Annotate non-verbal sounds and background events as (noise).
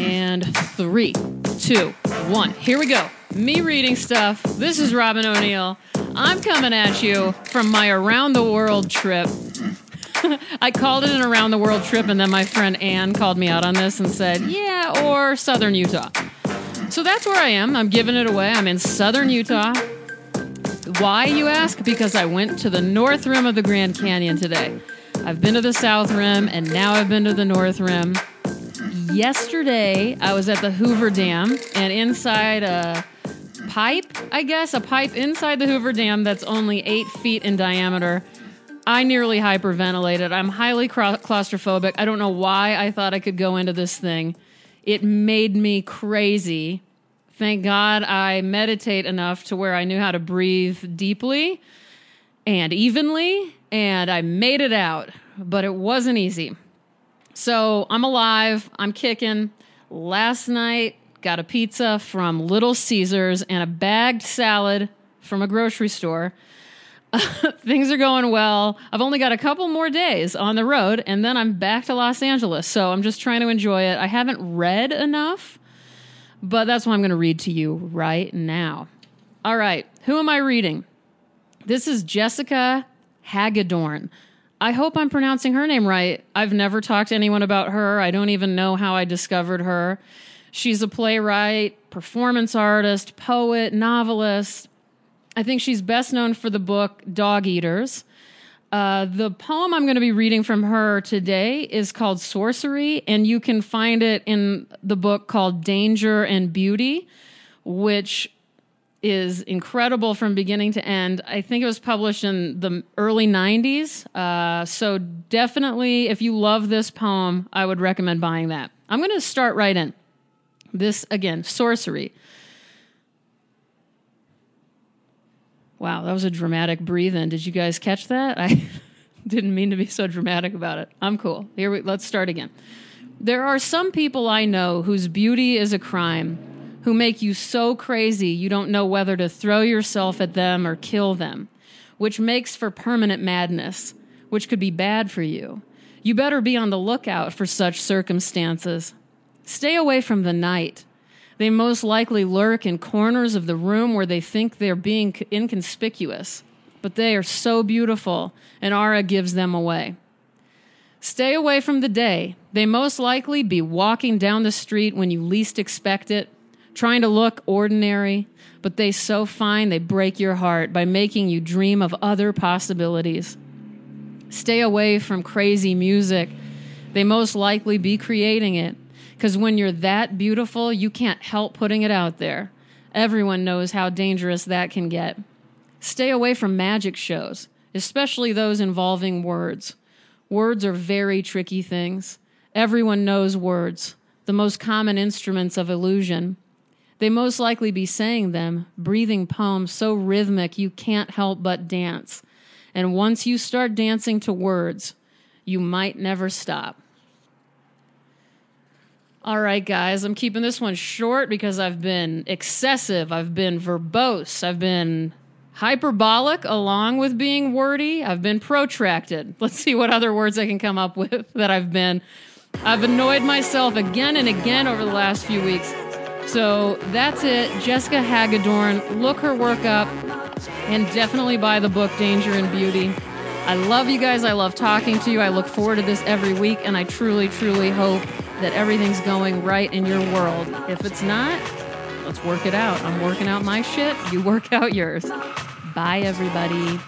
And three, two, one. Here we go. Me reading stuff. This is Robin O'Neill. I'm coming at you from my around the world trip. (laughs) I called it an around the world trip, and then my friend Ann called me out on this and said, Yeah, or southern Utah. So that's where I am. I'm giving it away. I'm in southern Utah. Why, you ask? Because I went to the north rim of the Grand Canyon today. I've been to the south rim, and now I've been to the north rim. Yesterday, I was at the Hoover Dam, and inside a pipe, I guess, a pipe inside the Hoover Dam that's only eight feet in diameter. I nearly hyperventilated. I'm highly claustrophobic. I don't know why I thought I could go into this thing. It made me crazy. Thank God I meditate enough to where I knew how to breathe deeply and evenly, and I made it out, but it wasn't easy. So I'm alive, I'm kicking. Last night, got a pizza from Little Caesars and a bagged salad from a grocery store. (laughs) Things are going well. I've only got a couple more days on the road, and then I'm back to Los Angeles. So I'm just trying to enjoy it. I haven't read enough, but that's what I'm going to read to you right now. All right, who am I reading? This is Jessica Hagedorn. I hope I'm pronouncing her name right. I've never talked to anyone about her. I don't even know how I discovered her. She's a playwright, performance artist, poet, novelist. I think she's best known for the book Dogeaters. Uh, the poem I'm going to be reading from her today is called Sorcery, and you can find it in the book called Danger and Beauty, which is incredible from beginning to end. I think it was published in the early 90s. Uh, so, definitely, if you love this poem, I would recommend buying that. I'm going to start right in. This, again, sorcery. Wow, that was a dramatic breathe in. Did you guys catch that? I (laughs) didn't mean to be so dramatic about it. I'm cool. Here we let's start again. There are some people I know whose beauty is a crime, who make you so crazy you don't know whether to throw yourself at them or kill them, which makes for permanent madness, which could be bad for you. You better be on the lookout for such circumstances. Stay away from the night. They most likely lurk in corners of the room where they think they're being inconspicuous, but they are so beautiful, and aura gives them away. Stay away from the day. They most likely be walking down the street when you least expect it, trying to look ordinary, but they so fine they break your heart by making you dream of other possibilities. Stay away from crazy music. They most likely be creating it because when you're that beautiful, you can't help putting it out there. Everyone knows how dangerous that can get. Stay away from magic shows, especially those involving words. Words are very tricky things. Everyone knows words, the most common instruments of illusion. They most likely be saying them, breathing poems so rhythmic you can't help but dance. And once you start dancing to words, you might never stop. All right, guys, I'm keeping this one short because I've been excessive, I've been verbose, I've been hyperbolic along with being wordy, I've been protracted. (laughs) Let's see what other words I can come up with (laughs) that I've been. I've annoyed myself again and again over the last few weeks. So that's it. Jessica Hagedorn, look her work up and definitely buy the book Danger and Beauty. I love you guys. I love talking to you. I look forward to this every week, and I truly, truly hope that everything's going right in your world. If it's not, let's work it out. I'm working out my shit. You work out yours. Bye, everybody.